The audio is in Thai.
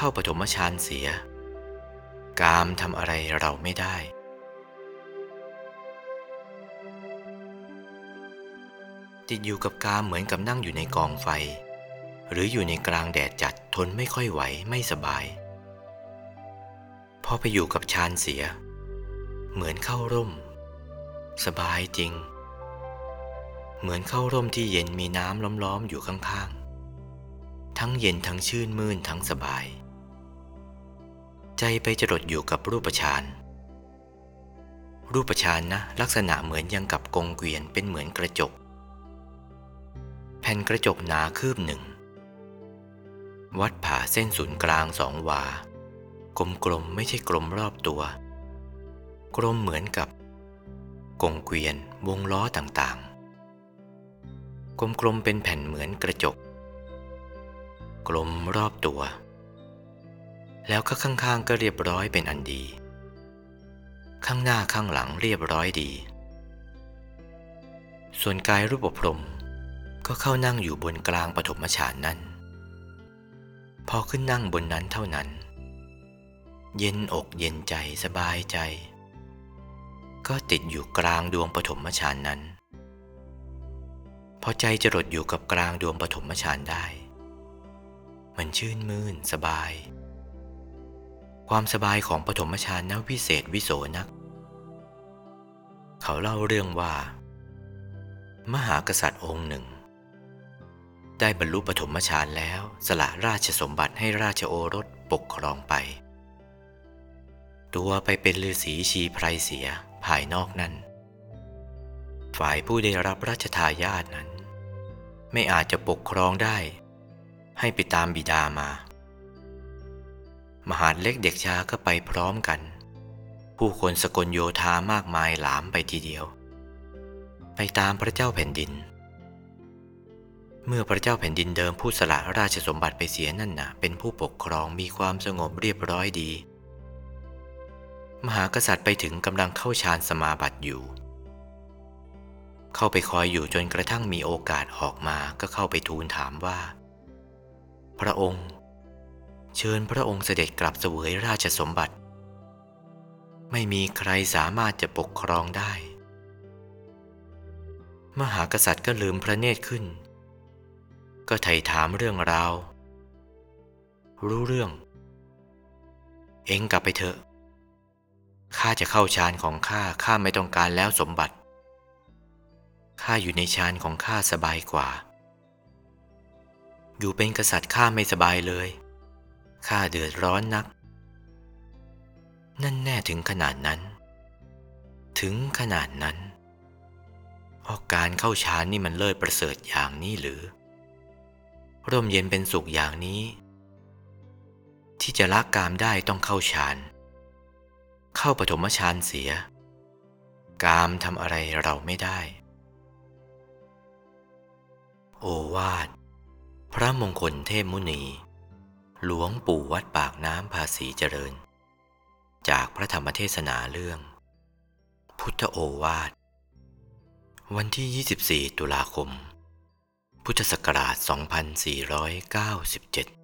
เข้าปฐมฌานเสีย กามทำอะไรเราไม่ได้ ติดอยู่กับกามเหมือนกับนั่งอยู่ในกองไฟ หรืออยู่ในกลางแดดจัดทนไม่ค่อยไหวไม่สบาย พอไปอยู่กับฌานเสีย เหมือนเข้าร่ม สบายจริง เหมือนเข้าร่มที่เย็นมีน้ำล้อมๆอยู่ข้างๆทั้งเย็นทั้งชื่นมื่นทั้งสบาย ใจไปจดอยู่กับรูปฌาน รูปฌานนะ ลักษณะเหมือนยังกับกงเกวียนเป็นเหมือนกระจก แผ่นกระจกหนาคืบหนึ่ง วัดผ่าเส้นศูนย์กลางสองวา กลมๆไม่ใช่กลมรอบตัว กลมเหมือนกับกงเกวียนวงล้อต่างๆ กลมๆเป็นแผ่นเหมือนกระจก กลมรอบตัว แล้วก็ข้างๆก็เรียบร้อยเป็นอันดี ข้างหน้าข้างหลังเรียบร้อยดี ส่วนกายรูปพรมก็เข้านั่งอยู่บนกลางปฐมฌานนั้น พอขึ้นนั่งบนนั้นเท่านั้น เย็นอกเย็นใจสบายใจ ก็ติดอยู่กลางดวงปฐมฌานนั้น พอใจจรดอยู่กับกลางดวงปฐมฌานได้ มันชื่นมื่นสบาย ความสบายของปฐมฌานนวิเศษวิโสนัก เขาเล่าเรื่องว่า มหากษัตริย์องค์หนึ่ง ได้บรรลุปฐมฌานแล้วสละราชสมบัติให้ราชโอรสปกครองไป ตัวไปเป็นฤาษีชีไพรเสียภายนอกนั้นฝ่ายผู้ได้รับราชทายาทนั้น ไม่อาจจะปกครองได้ ให้ไปตามบิดามา มหาดเล็กเด็กช้าก็ไปพร้อมกัน ผู้คนสกลโยธามากมายหลามไปทีเดียว ไปตามพระเจ้าแผ่นดิน เมื่อพระเจ้าแผ่นดินเดิมผู้สละราชสมบัติไปเสียนั่นน่ะ เป็นผู้ปกครองมีความสงบเรียบร้อยดี มหากษัตริย์ไปถึงกำลังเข้าฌานสมาบัติอยู่ เข้าไปคอยอยู่จนกระทั่งมีโอกาสออกมาก็เข้าไปทูลถามว่า พระองค์ เชิญพระองค์เสด็จกลับเสวยราชสมบัติ ไม่มีใครสามารถจะปกครองได้ มหากษัตริย์ก็ลืมพระเนตรขึ้น ก็ไถ่ถามเรื่องราว รู้เรื่อง เองกลับไปเถอะข้าจะเข้าฌานของข้าข้าไม่ต้องการแล้วสมบัติข้าอยู่ในฌานของข้าสบายกว่า อยู่เป็นกษัตริย์ข้าไม่สบายเลย ข้าเดือดร้อนนัก นั่นแน่ถึงขนาดนั้น ถึงขนาดนั้นเพราะการเข้าฌานนี่มันเลิศประเสริฐอย่างนี้หรือ ร่มเย็นเป็นสุขอย่างนี้ ที่จะละกามได้ต้องเข้าฌาน เข้าปฐมฌานเสีย กามทำอะไรเราไม่ได้ โอวาท พระมงคลเทพมุนี หลวงปู่วัดปากน้ำภาษีเจริญ จากพระธรรมเทศนาเรื่อง พุทธโอวาท วันที่ 24 ตุลาคม พุทธศักราช 2497